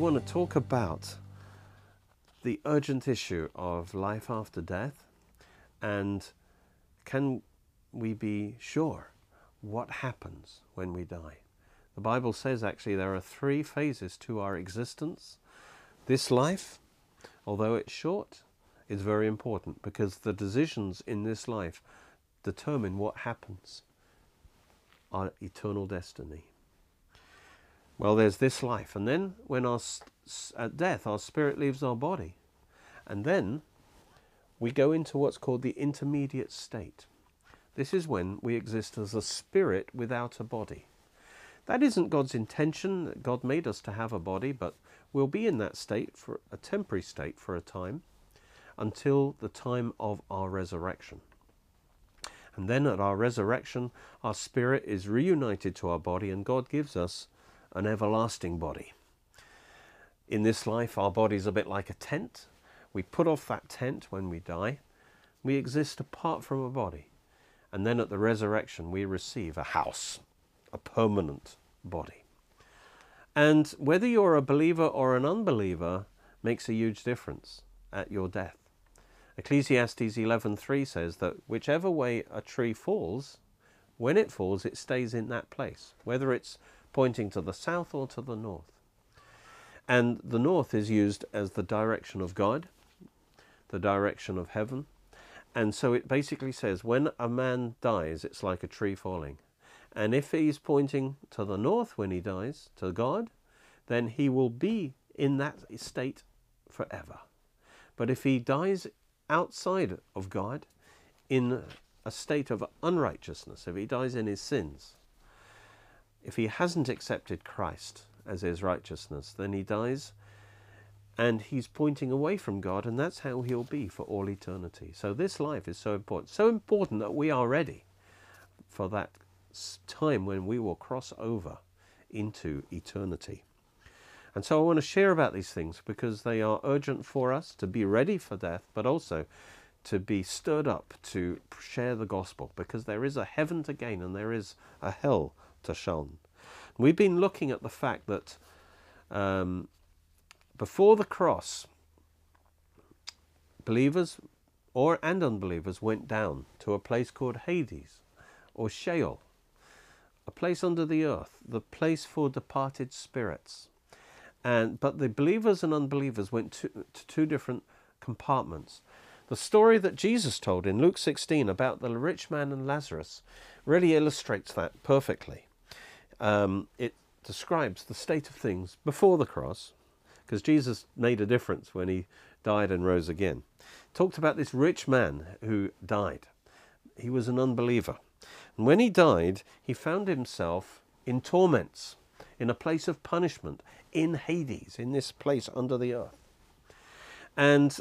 want to talk about the urgent issue of life after death and can we be sure what happens when we die? The Bible says actually there are three phases to our existence. This life, although it's short, is very important because the decisions in this life determine what happens, our eternal destiny. Well, there's this life, and then when our at death, our spirit leaves our body, and then we go into what's called the intermediate state. This is when we exist as a spirit without a body. That isn't God's intention. God made us to have a body, but we'll be in that state for a temporary state for a time until the time of our resurrection. And then at our resurrection, our spirit is reunited to our body, and God gives us an everlasting body. In this life, our body is a bit like a tent. We put off that tent when we die. We exist apart from a body. And then at the resurrection, we receive a house, a permanent body. And whether you're a believer or an unbeliever makes a huge difference at your death. Ecclesiastes 11:3 says that whichever way a tree falls, when it falls, it stays in that place, whether it's pointing to the south or to the north. And the north is used as the direction of God, the direction of heaven. And so it basically says when a man dies, it's like a tree falling. And if he's pointing to the north when he dies, to God, then he will be in that state forever. But if he dies outside of God, in a state of unrighteousness, if he dies in his sins, if he hasn't accepted Christ as his righteousness, then he dies and he's pointing away from God, and that's how he'll be for all eternity. So, this life is so important. So important that we are ready for that time when we will cross over into eternity. And so, I want to share about these things because they are urgent for us to be ready for death, but also to be stirred up to share the gospel because there is a heaven to gain and there is a hell to shun. We've been looking at the fact that um, before the cross, believers or and unbelievers went down to a place called Hades or Sheol, a place under the earth, the place for departed spirits. And but the believers and unbelievers went to, to two different compartments. The story that Jesus told in Luke 16 about the rich man and Lazarus really illustrates that perfectly um, it describes the state of things before the cross, because Jesus made a difference when he died and rose again. Talked about this rich man who died. He was an unbeliever. And when he died, he found himself in torments, in a place of punishment, in Hades, in this place under the earth. And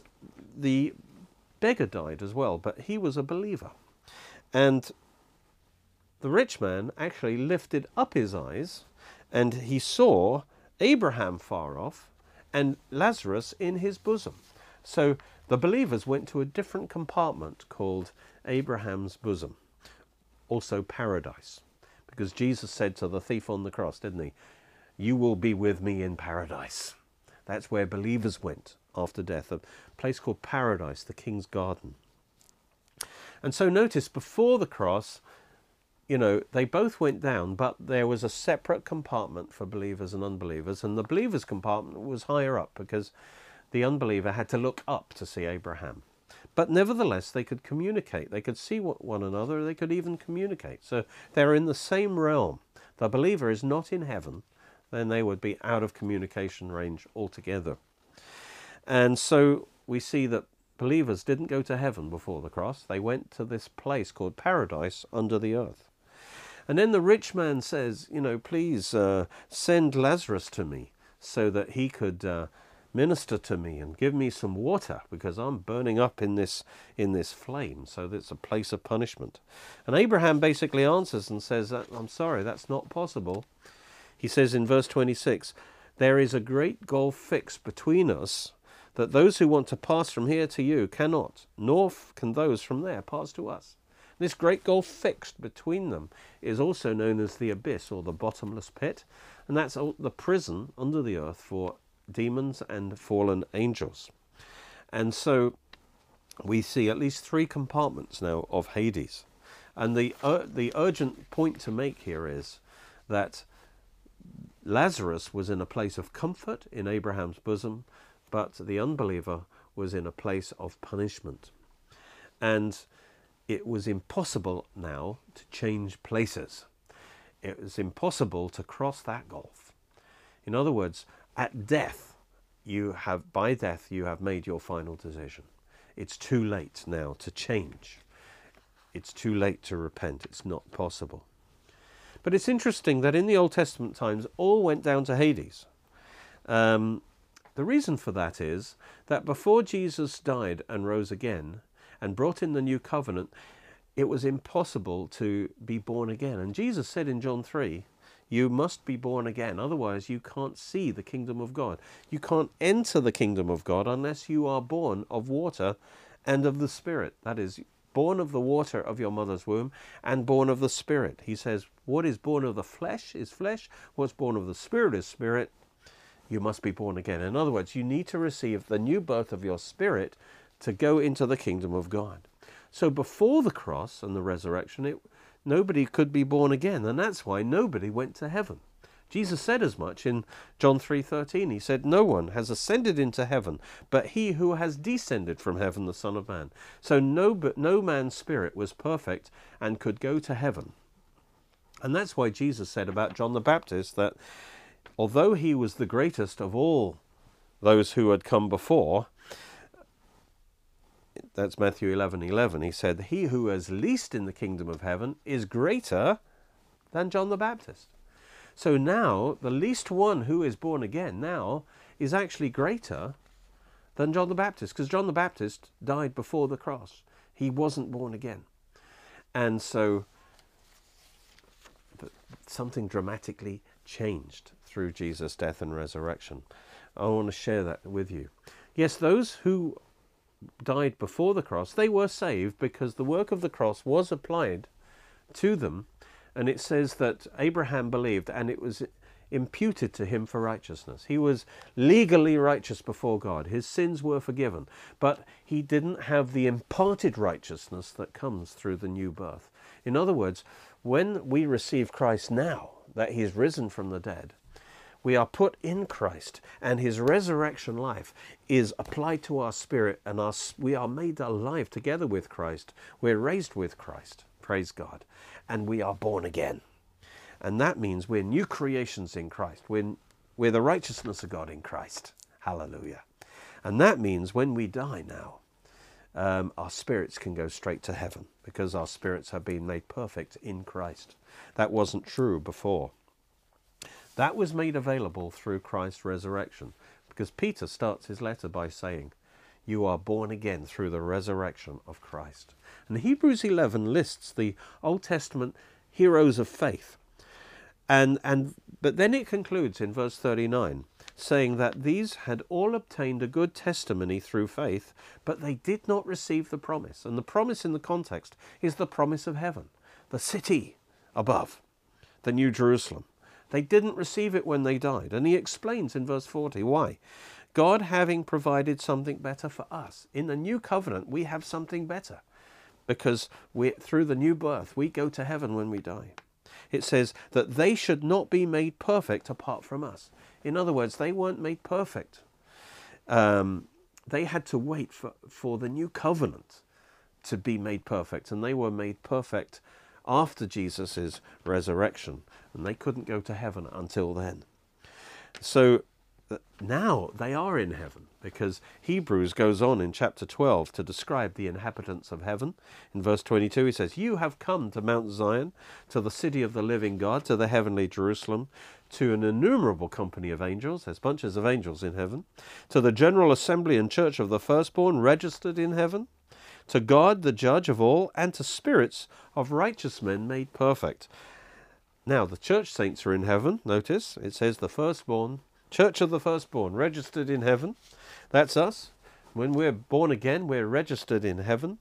the beggar died as well, but he was a believer. And the rich man actually lifted up his eyes and he saw Abraham far off and Lazarus in his bosom. So the believers went to a different compartment called Abraham's bosom, also paradise. Because Jesus said to the thief on the cross, didn't he? You will be with me in paradise. That's where believers went after death, a place called paradise, the king's garden. And so notice before the cross, you know, they both went down, but there was a separate compartment for believers and unbelievers, and the believers' compartment was higher up because the unbeliever had to look up to see Abraham. But nevertheless, they could communicate. They could see one another. They could even communicate. So they're in the same realm. The believer is not in heaven, then they would be out of communication range altogether. And so we see that believers didn't go to heaven before the cross. They went to this place called paradise under the earth. And then the rich man says, you know, please uh, send Lazarus to me so that he could uh, minister to me and give me some water because I'm burning up in this in this flame. So that's a place of punishment. And Abraham basically answers and says, I'm sorry, that's not possible. He says in verse 26, there is a great gulf fixed between us that those who want to pass from here to you cannot, nor can those from there pass to us. This great gulf fixed between them is also known as the abyss or the bottomless pit, and that's the prison under the earth for demons and fallen angels. And so we see at least three compartments now of Hades. And the, uh, the urgent point to make here is that Lazarus was in a place of comfort in Abraham's bosom, but the unbeliever was in a place of punishment. And it was impossible now to change places. It was impossible to cross that gulf. In other words, at death, you have by death you have made your final decision. It's too late now to change. It's too late to repent. It's not possible. But it's interesting that in the Old Testament times, all went down to Hades. Um, the reason for that is that before Jesus died and rose again and brought in the new covenant, it was impossible to be born again. And Jesus said in John 3, you must be born again. Otherwise, you can't see the kingdom of God. You can't enter the kingdom of God unless you are born of water and of the Spirit. That is, born of the water of your mother's womb and born of the Spirit. He says, What is born of the flesh is flesh, what's born of the Spirit is spirit. You must be born again. In other words, you need to receive the new birth of your spirit to go into the kingdom of God. So before the cross and the resurrection, it nobody could be born again, and that's why nobody went to heaven. Jesus said as much in John 3:13. He said, "No one has ascended into heaven, but he who has descended from heaven, the Son of Man." So no but no man's spirit was perfect and could go to heaven. And that's why Jesus said about John the Baptist that although he was the greatest of all those who had come before, that's Matthew 11 11. He said, He who is least in the kingdom of heaven is greater than John the Baptist. So now, the least one who is born again now is actually greater than John the Baptist, because John the Baptist died before the cross. He wasn't born again. And so something dramatically changed through Jesus' death and resurrection. I want to share that with you. Yes, those who died before the cross, they were saved because the work of the cross was applied to them. And it says that Abraham believed and it was imputed to him for righteousness. He was legally righteous before God. His sins were forgiven. But he didn't have the imparted righteousness that comes through the new birth. In other words, when we receive Christ now, that he is risen from the dead, we are put in Christ, and his resurrection life is applied to our spirit, and our, we are made alive together with Christ. We're raised with Christ, praise God, and we are born again. And that means we're new creations in Christ. We're, we're the righteousness of God in Christ. Hallelujah. And that means when we die now, um, our spirits can go straight to heaven because our spirits have been made perfect in Christ. That wasn't true before. That was made available through Christ's resurrection because Peter starts his letter by saying, You are born again through the resurrection of Christ. And Hebrews 11 lists the Old Testament heroes of faith. And, and, but then it concludes in verse 39 saying that these had all obtained a good testimony through faith, but they did not receive the promise. And the promise in the context is the promise of heaven, the city above, the New Jerusalem. They didn't receive it when they died. And he explains in verse 40 why. God having provided something better for us. In the new covenant, we have something better because we, through the new birth, we go to heaven when we die. It says that they should not be made perfect apart from us. In other words, they weren't made perfect. Um, they had to wait for, for the new covenant to be made perfect, and they were made perfect after Jesus' resurrection, and they couldn't go to heaven until then. So uh, now they are in heaven because Hebrews goes on in chapter 12 to describe the inhabitants of heaven. In verse 22, he says, You have come to Mount Zion, to the city of the living God, to the heavenly Jerusalem, to an innumerable company of angels, there's bunches of angels in heaven, to the general assembly and church of the firstborn registered in heaven to God, the judge of all, and to spirits of righteous men made perfect. Now, the church saints are in heaven. Notice it says the firstborn, church of the firstborn, registered in heaven. That's us. When we're born again, we're registered in heaven.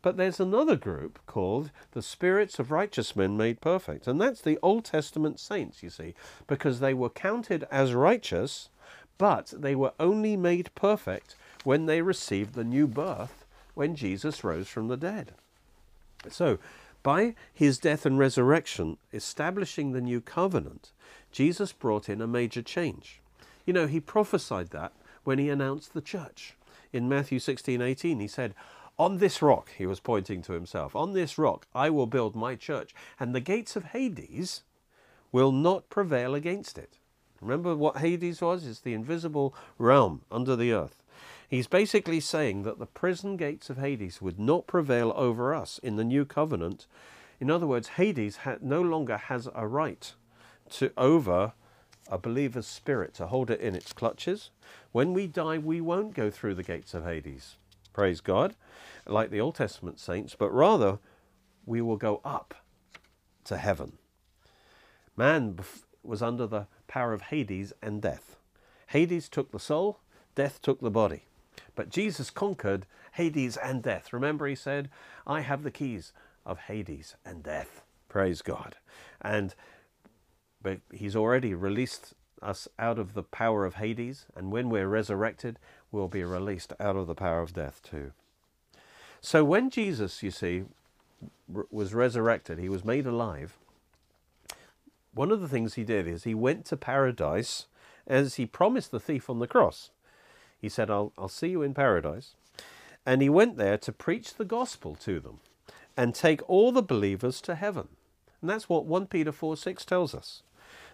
But there's another group called the spirits of righteous men made perfect. And that's the Old Testament saints, you see, because they were counted as righteous but they were only made perfect when they received the new birth when Jesus rose from the dead. So, by his death and resurrection, establishing the new covenant, Jesus brought in a major change. You know, he prophesied that when he announced the church. In Matthew 16 18, he said, On this rock, he was pointing to himself, on this rock I will build my church, and the gates of Hades will not prevail against it. Remember what Hades was? It's the invisible realm under the earth. He's basically saying that the prison gates of Hades would not prevail over us in the new covenant. In other words, Hades ha- no longer has a right to over a believer's spirit to hold it in its clutches. When we die, we won't go through the gates of Hades. Praise God, like the Old Testament saints, but rather we will go up to heaven. Man was under the power of Hades and death. Hades took the soul, death took the body. But Jesus conquered Hades and death. Remember, he said, I have the keys of Hades and death. Praise God. And but he's already released us out of the power of Hades, and when we're resurrected, we'll be released out of the power of death too. So when Jesus, you see, was resurrected, he was made alive. One of the things he did is he went to paradise as he promised the thief on the cross. He said, I'll, I'll see you in paradise. And he went there to preach the gospel to them and take all the believers to heaven. And that's what 1 Peter 4 6 tells us.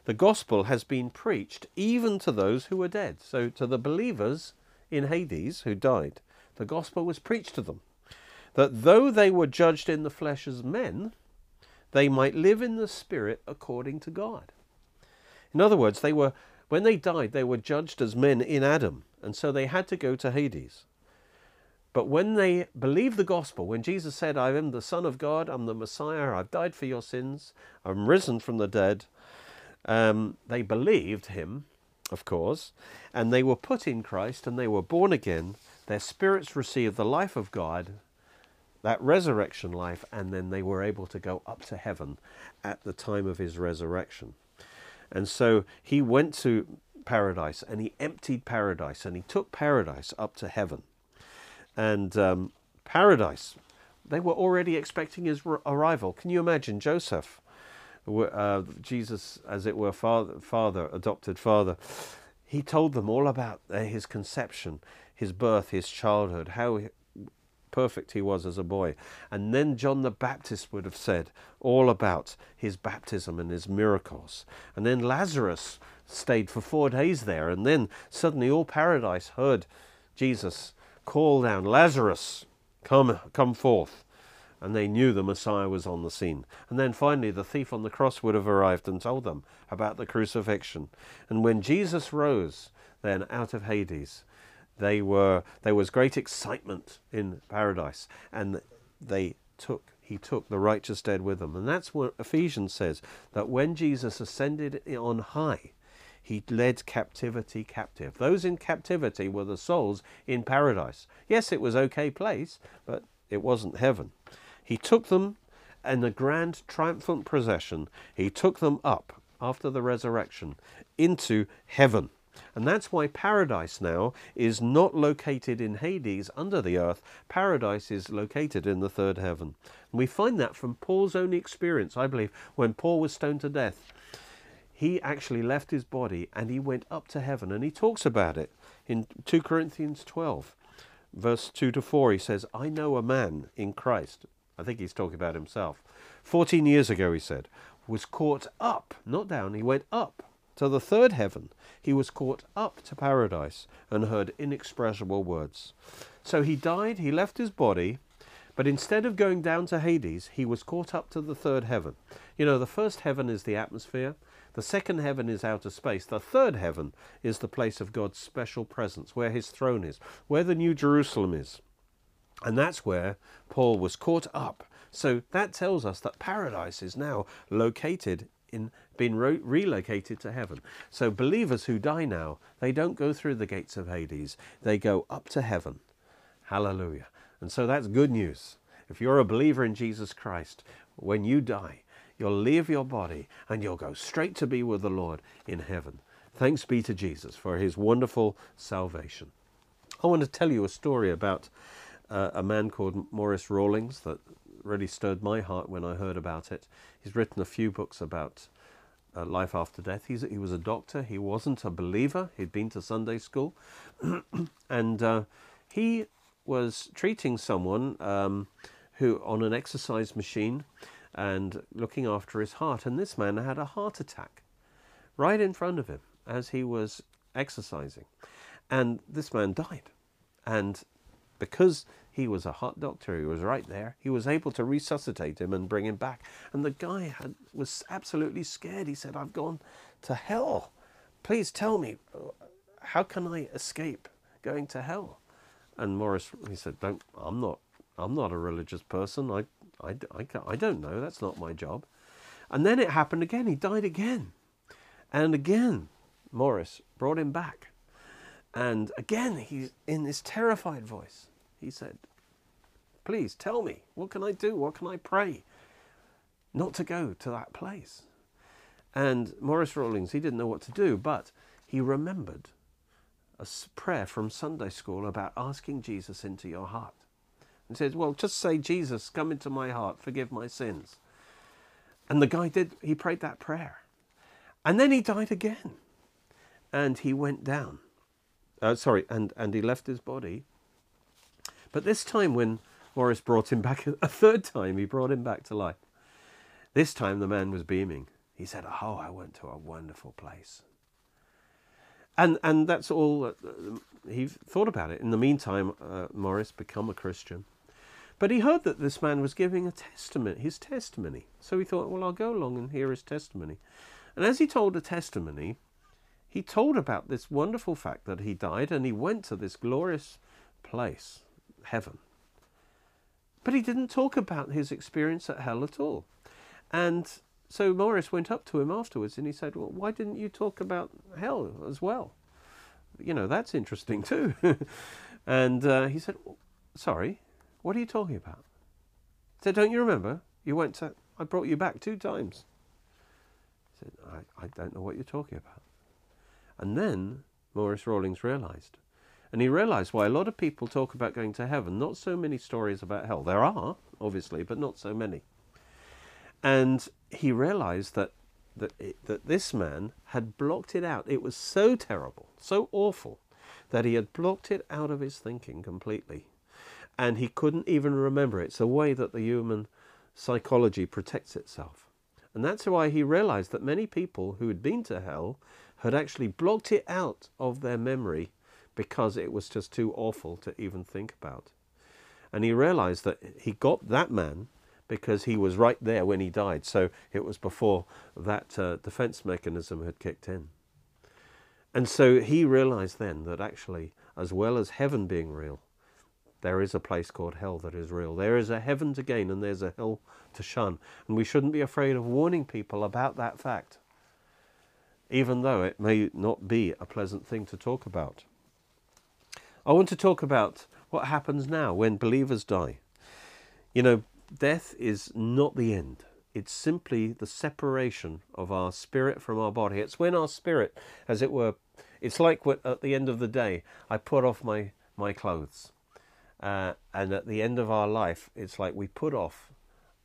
The gospel has been preached even to those who were dead. So to the believers in Hades who died, the gospel was preached to them. That though they were judged in the flesh as men, they might live in the spirit according to God. In other words, they were when they died, they were judged as men in Adam, and so they had to go to Hades. But when they believed the gospel, when Jesus said, I am the Son of God, I'm the Messiah, I've died for your sins, I'm risen from the dead, um, they believed him, of course, and they were put in Christ and they were born again. Their spirits received the life of God, that resurrection life, and then they were able to go up to heaven at the time of his resurrection. And so he went to paradise and he emptied paradise and he took paradise up to heaven. And um, paradise, they were already expecting his arrival. Can you imagine Joseph, uh, Jesus, as it were, father, father, adopted father? He told them all about uh, his conception, his birth, his childhood, how perfect he was as a boy. And then John the Baptist would have said all about his baptism and his miracles. And then Lazarus stayed for four days there. And then suddenly all paradise heard Jesus call down, Lazarus, come, come forth. And they knew the Messiah was on the scene. And then finally, the thief on the cross would have arrived and told them about the crucifixion. And when Jesus rose, then out of Hades, they were there was great excitement in paradise, and they took he took the righteous dead with them, and that's what Ephesians says that when Jesus ascended on high, he led captivity captive. Those in captivity were the souls in paradise. Yes, it was okay place, but it wasn't heaven. He took them in a grand triumphant procession. He took them up after the resurrection into heaven. And that's why paradise now is not located in Hades under the earth. Paradise is located in the third heaven. And we find that from Paul's own experience, I believe, when Paul was stoned to death. He actually left his body and he went up to heaven. And he talks about it in 2 Corinthians 12, verse 2 to 4. He says, I know a man in Christ. I think he's talking about himself. 14 years ago, he said, was caught up, not down, he went up to the third heaven, he was caught up to paradise and heard inexpressible words. So he died, he left his body, but instead of going down to Hades, he was caught up to the third heaven. You know, the first heaven is the atmosphere, the second heaven is outer space, the third heaven is the place of God's special presence, where his throne is, where the New Jerusalem is. And that's where Paul was caught up. So that tells us that paradise is now located in been re- relocated to heaven. So believers who die now, they don't go through the gates of Hades. They go up to heaven. Hallelujah. And so that's good news. If you're a believer in Jesus Christ, when you die, you'll leave your body and you'll go straight to be with the Lord in heaven. Thanks be to Jesus for his wonderful salvation. I want to tell you a story about uh, a man called Maurice Rawlings that really stirred my heart when I heard about it. He's written a few books about uh, life after death. He's, he was a doctor. He wasn't a believer. He'd been to Sunday school. and uh, he was treating someone um, who on an exercise machine and looking after his heart. And this man had a heart attack right in front of him as he was exercising. And this man died. And because he was a heart doctor, he was right there, he was able to resuscitate him and bring him back. And the guy had, was absolutely scared. He said, I've gone to hell. Please tell me, how can I escape going to hell? And Maurice, he said, don't, I'm not, I'm not a religious person. I, I, I, I don't know. That's not my job. And then it happened again. He died again. And again, Maurice brought him back. And again, he's in this terrified voice. He said, Please tell me, what can I do? What can I pray? Not to go to that place. And Maurice Rawlings, he didn't know what to do, but he remembered a prayer from Sunday school about asking Jesus into your heart. And says, Well, just say, Jesus, come into my heart, forgive my sins. And the guy did, he prayed that prayer. And then he died again. And he went down. Uh, sorry, and, and he left his body. But this time, when Maurice brought him back a third time, he brought him back to life. This time, the man was beaming. He said, Oh, I went to a wonderful place. And, and that's all uh, he thought about it. In the meantime, uh, Maurice became a Christian. But he heard that this man was giving a testament, his testimony. So he thought, well, I'll go along and hear his testimony. And as he told a testimony, he told about this wonderful fact that he died and he went to this glorious place, heaven. But he didn't talk about his experience at hell at all. And so Maurice went up to him afterwards and he said, Well, why didn't you talk about hell as well? You know, that's interesting too. and uh, he said, Sorry, what are you talking about? He said, Don't you remember? You went to, I brought you back two times. He said, I, I don't know what you're talking about. And then Maurice Rawlings realized. And he realized why a lot of people talk about going to heaven. Not so many stories about hell. There are, obviously, but not so many. And he realized that that, it, that this man had blocked it out. It was so terrible, so awful, that he had blocked it out of his thinking completely and he couldn't even remember it. It's a way that the human psychology protects itself. And that's why he realized that many people who had been to hell had actually blocked it out of their memory because it was just too awful to even think about. And he realized that he got that man because he was right there when he died. So it was before that uh, defense mechanism had kicked in. And so he realized then that actually, as well as heaven being real, there is a place called hell that is real. There is a heaven to gain and there's a hell to shun. And we shouldn't be afraid of warning people about that fact, even though it may not be a pleasant thing to talk about. I want to talk about what happens now when believers die. You know, death is not the end. It's simply the separation of our spirit from our body. It's when our spirit, as it were, it's like at the end of the day, I put off my, my clothes uh, and at the end of our life, it's like we put off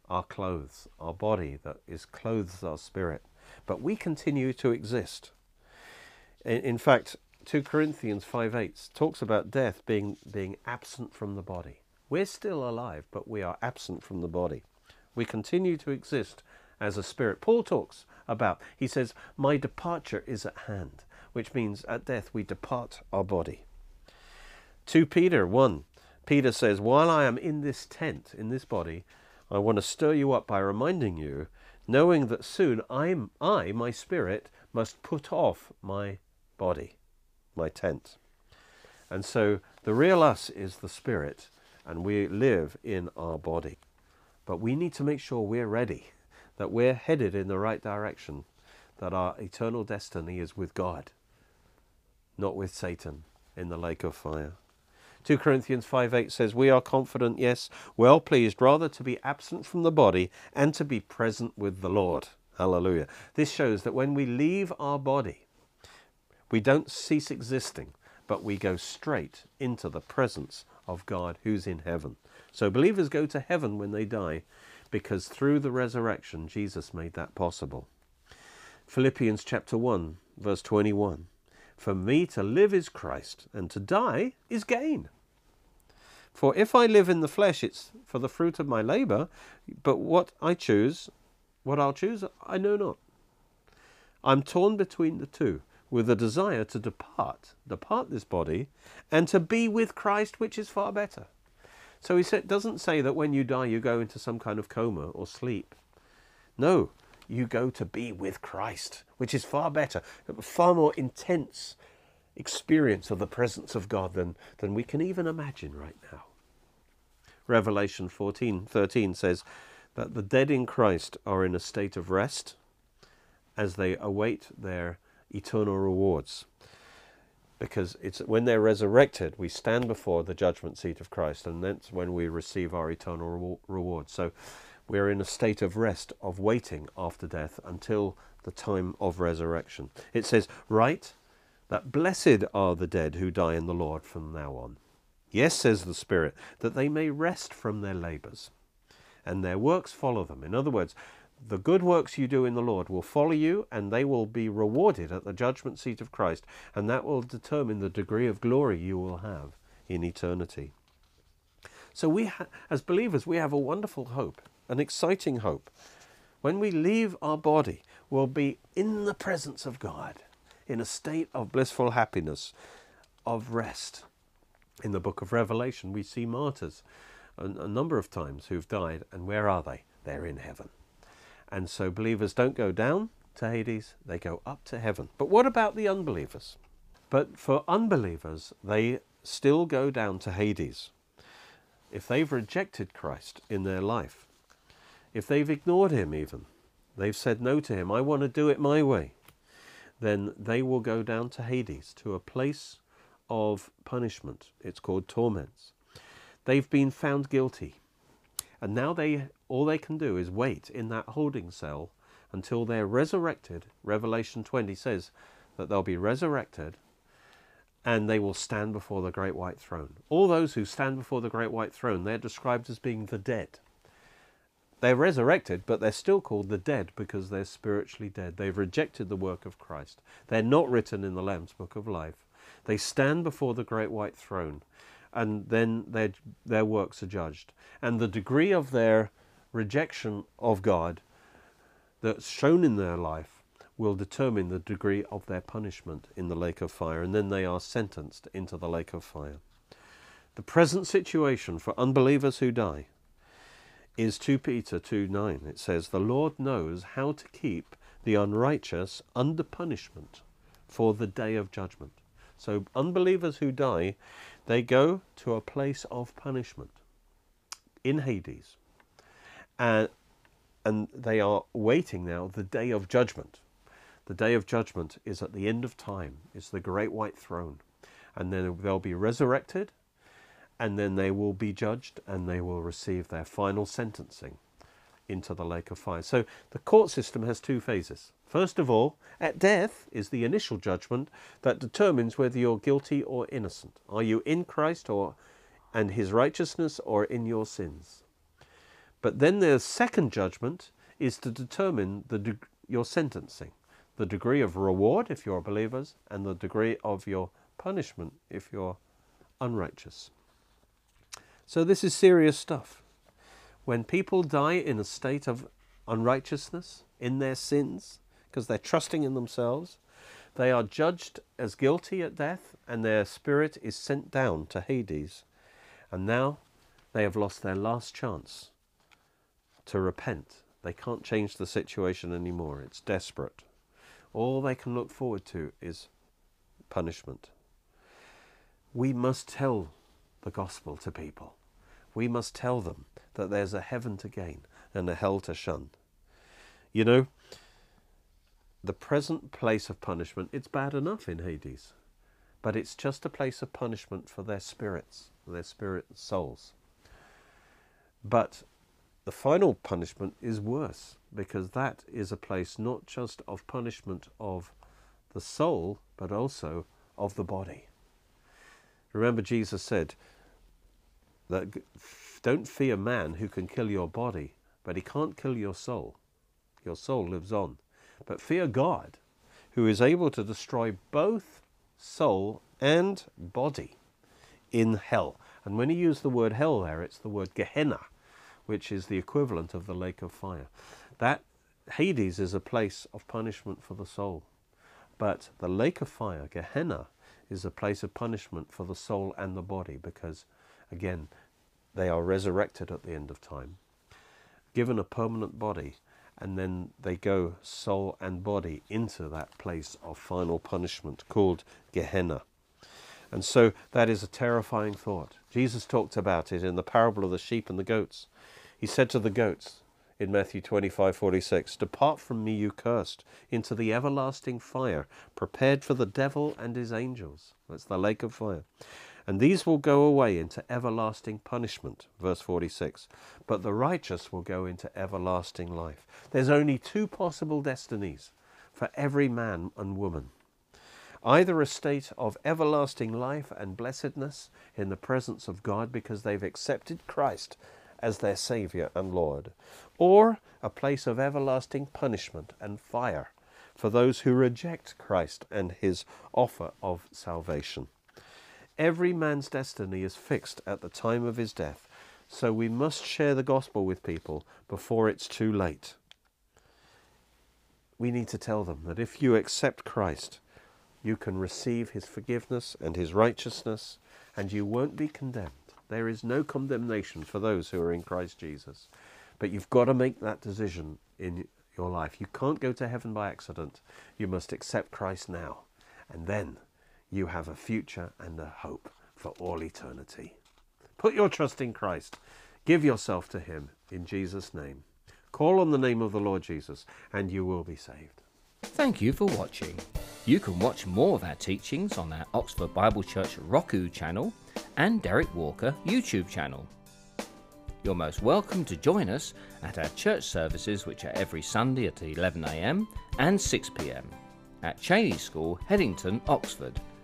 our clothes, our body that is clothes our spirit, but we continue to exist. In, in fact, 2 Corinthians 5 8 talks about death being, being absent from the body. We're still alive, but we are absent from the body. We continue to exist as a spirit. Paul talks about, he says, My departure is at hand, which means at death we depart our body. 2 Peter 1 Peter says, While I am in this tent, in this body, I want to stir you up by reminding you, knowing that soon I'm, I, my spirit, must put off my body, my tent. And so the real us is the spirit, and we live in our body. But we need to make sure we're ready, that we're headed in the right direction, that our eternal destiny is with God, not with Satan in the lake of fire. 2 Corinthians 5 8 says, We are confident, yes, well pleased, rather to be absent from the body and to be present with the Lord. Hallelujah. This shows that when we leave our body, We don't cease existing, but we go straight into the presence of God who's in heaven. So believers go to heaven when they die because through the resurrection, Jesus made that possible. Philippians chapter 1, verse 21. For me to live is Christ, and to die is gain. For if I live in the flesh, it's for the fruit of my labour, but what I choose, what I'll choose, I know not. I'm torn between the two, with a desire to depart, depart this body, and to be with Christ, which is far better. So he doesn't say that when you die you go into some kind of coma or sleep. No, you go to be with Christ, which is far better, far more intense experience of the presence of God than, than we can even imagine right now. Revelation 14 13 says that the dead in Christ are in a state of rest as they await their eternal rewards because it's when they're resurrected we stand before the judgment seat of Christ and that's when we receive our eternal reward so we're in a state of rest of waiting after death until the time of resurrection. It says Write that blessed are the dead who die in the Lord from now on. Yes says the spirit that they may rest from their labors and their works follow them. In other words the good works you do in the Lord will follow you and they will be rewarded at the judgment seat of Christ, and that will determine the degree of glory you will have in eternity. So, we ha- as believers, we have a wonderful hope, an exciting hope. When we leave our body, we'll be in the presence of God, in a state of blissful happiness, of rest. In the book of Revelation, we see martyrs a, a number of times who've died, and where are they? They're in heaven. And so believers don't go down to Hades, they go up to heaven. But what about the unbelievers? But for unbelievers, they still go down to Hades. If they've rejected Christ in their life, if they've ignored him even, they've said no to him, I want to do it my way, then they will go down to Hades, to a place of punishment. It's called torments. They've been found guilty. And now they all they can do is wait in that holding cell until they're resurrected. Revelation 20 says that they'll be resurrected and they will stand before the great white throne. All those who stand before the great white throne, they're described as being the dead. They're resurrected, but they're still called the dead because they're spiritually dead. They've rejected the work of Christ. They're not written in the Lamb's book of life. They stand before the great white throne and then their, their works are judged. And the degree of their rejection of God that's shown in their life will determine the degree of their punishment in the lake of fire, and then they are sentenced into the lake of fire. The present situation for unbelievers who die is 2 Peter 2 9. It says, The Lord knows how to keep the unrighteous under punishment for the day of judgment. So, unbelievers who die they go to a place of punishment in Hades. And, and they are waiting now the day of judgment. The day of judgment is at the end of time, it's the great white throne. And then they'll be resurrected, and then they will be judged, and they will receive their final sentencing into the lake of fire. So the court system has two phases. First of all, at death is the initial judgment that determines whether you're guilty or innocent. Are you in Christ or and his righteousness or in your sins? But then the second judgment is to determine the your sentencing, the degree of reward if you're believers, and the degree of your punishment if you're unrighteous. So this is serious stuff. When people die in a state of unrighteousness, in their sins, because they're trusting in themselves. They are judged as guilty at death, and their spirit is sent down to Hades. And now they have lost their last chance to repent. They can't change the situation anymore. It's desperate. All they can look forward to is punishment. We must tell the gospel to people. We must tell them that there's a heaven to gain and a hell to shun. You know, the present place of punishment, it's bad enough in Hades, but it's just a place of punishment for their spirits, their spirit souls. But the final punishment is worse because that is a place not just of punishment of the soul, but also of the body. Remember, Jesus said that don't fear man who can kill your body, but he can't kill your soul. Your soul lives on. But fear God, who is able to destroy both soul and body in hell. And when he used the word hell there, it's the word Gehenna, which is the equivalent of the lake of fire. That Hades is a place of punishment for the soul. But the lake of fire, Gehenna, is a place of punishment for the soul and the body because, again, they are resurrected at the end of time, given a permanent body, and then they go soul and body into that place of final punishment called Gehenna. And so that is a terrifying thought. Jesus talked about it in the parable of the sheep and the goats. He said to the goats in Matthew 25:46, "Depart from me, you cursed, into the everlasting fire, prepared for the devil and his angels." That's the lake of fire. And these will go away into everlasting punishment, verse 46. But the righteous will go into everlasting life. There's only two possible destinies for every man and woman either a state of everlasting life and blessedness in the presence of God because they've accepted Christ as their Saviour and Lord, or a place of everlasting punishment and fire for those who reject Christ and his offer of salvation. Every man's destiny is fixed at the time of his death, so we must share the gospel with people before it's too late. We need to tell them that if you accept Christ, you can receive his forgiveness and his righteousness, and you won't be condemned. There is no condemnation for those who are in Christ Jesus. But you've got to make that decision in your life. You can't go to heaven by accident. You must accept Christ now. And then you have a future and a hope for all eternity. Put your trust in Christ. Give yourself to him in Jesus' name. Call on the name of the Lord Jesus, and you will be saved. Thank you for watching. You can watch more of our teachings on our Oxford Bible Church Roku channel and Derek Walker YouTube channel. You're most welcome to join us at our church services, which are every Sunday at 11am and 6pm at Cheney School, Headington, Oxford,